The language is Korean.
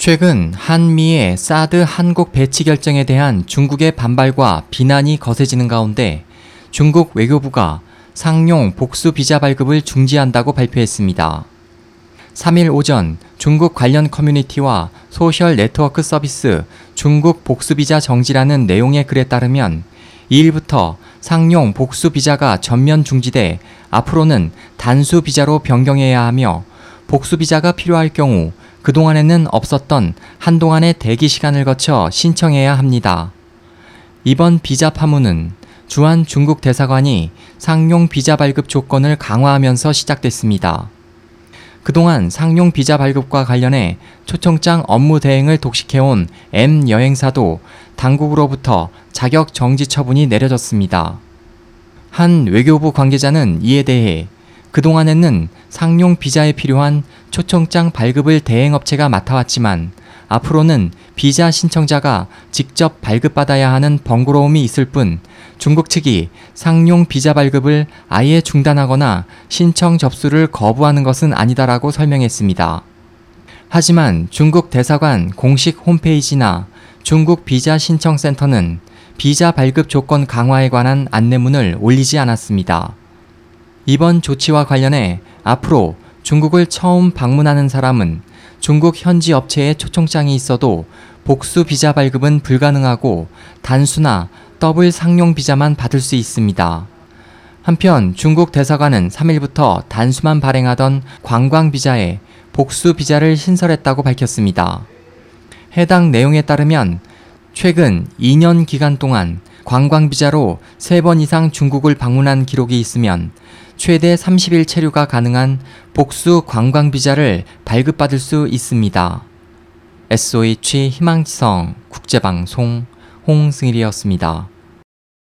최근 한미의 사드 한국 배치 결정에 대한 중국의 반발과 비난이 거세지는 가운데 중국 외교부가 상용 복수 비자 발급을 중지한다고 발표했습니다. 3일 오전 중국 관련 커뮤니티와 소셜 네트워크 서비스 중국 복수 비자 정지라는 내용의 글에 따르면 2일부터 상용 복수 비자가 전면 중지돼 앞으로는 단수 비자로 변경해야 하며 복수 비자가 필요할 경우 그동안에는 없었던 한동안의 대기 시간을 거쳐 신청해야 합니다. 이번 비자 파문은 주한 중국 대사관이 상용 비자 발급 조건을 강화하면서 시작됐습니다. 그동안 상용 비자 발급과 관련해 초청장 업무 대행을 독식해온 M 여행사도 당국으로부터 자격 정지 처분이 내려졌습니다. 한 외교부 관계자는 이에 대해 그동안에는 상용 비자에 필요한 초청장 발급을 대행업체가 맡아왔지만 앞으로는 비자 신청자가 직접 발급받아야 하는 번거로움이 있을 뿐 중국 측이 상용 비자 발급을 아예 중단하거나 신청 접수를 거부하는 것은 아니다라고 설명했습니다. 하지만 중국 대사관 공식 홈페이지나 중국 비자 신청센터는 비자 발급 조건 강화에 관한 안내문을 올리지 않았습니다. 이번 조치와 관련해 앞으로 중국을 처음 방문하는 사람은 중국 현지 업체에 초청장이 있어도 복수 비자 발급은 불가능하고 단수나 더블 상용 비자만 받을 수 있습니다. 한편 중국 대사관은 3일부터 단수만 발행하던 관광 비자에 복수 비자를 신설했다고 밝혔습니다. 해당 내용에 따르면 최근 2년 기간 동안 관광 비자로 3번 이상 중국을 방문한 기록이 있으면 최대 30일 체류가 가능한 복수 관광 비자를 발급받을 수 있습니다. SOH 희망지성 국제방송 홍승일이었습니다.